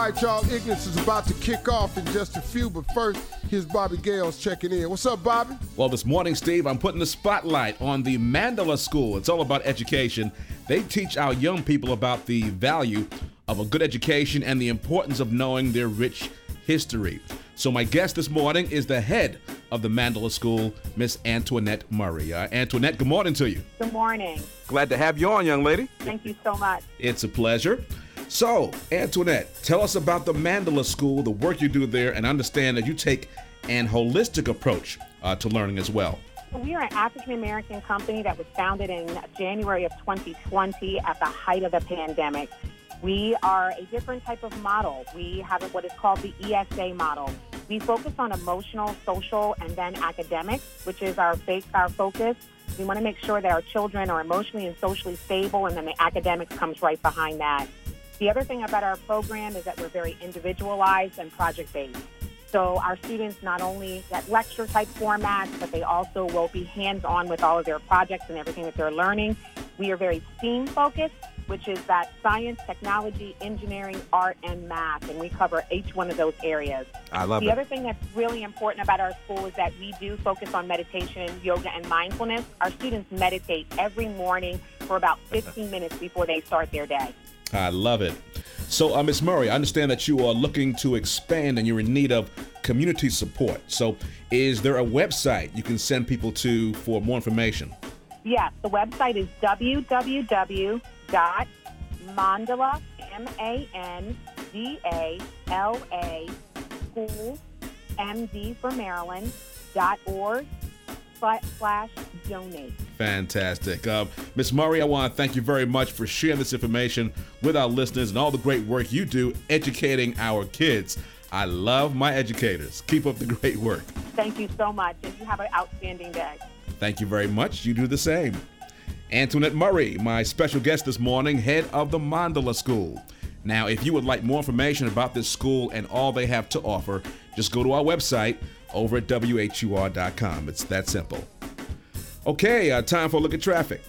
All right, y'all. Ignorance is about to kick off in just a few, but first, here's Bobby Gales checking in. What's up, Bobby? Well, this morning, Steve, I'm putting the spotlight on the Mandala School. It's all about education. They teach our young people about the value of a good education and the importance of knowing their rich history. So, my guest this morning is the head of the Mandala School, Miss Antoinette Murray. Uh, Antoinette, good morning to you. Good morning. Glad to have you on, young lady. Thank you so much. It's a pleasure. So, Antoinette, tell us about the Mandala School, the work you do there, and understand that you take an holistic approach uh, to learning as well. We are an African American company that was founded in January of 2020 at the height of the pandemic. We are a different type of model. We have what is called the ESA model. We focus on emotional, social, and then academics, which is our, base, our focus. We want to make sure that our children are emotionally and socially stable, and then the academics comes right behind that. The other thing about our program is that we're very individualized and project based. So our students not only get lecture type formats, but they also will be hands on with all of their projects and everything that they're learning. We are very STEAM focused, which is that science, technology, engineering, art, and math, and we cover each one of those areas. I love the it. The other thing that's really important about our school is that we do focus on meditation, yoga, and mindfulness. Our students meditate every morning for about 15 minutes before they start their day. I love it. So, uh, Ms. Murray, I understand that you are looking to expand and you're in need of community support. So, is there a website you can send people to for more information? Yes, the website is www.mandala, M-A-N-D-A-L-A, school, M-D for Maryland, dot org slash donate. Fantastic. Uh, Ms. Murray, I want to thank you very much for sharing this information with our listeners and all the great work you do educating our kids. I love my educators. Keep up the great work. Thank you so much, and you have an outstanding day. Thank you very much. You do the same. Antoinette Murray, my special guest this morning, head of the Mandala School. Now, if you would like more information about this school and all they have to offer, just go to our website over at WHUR.com. It's that simple. Okay, uh, time for a look at traffic.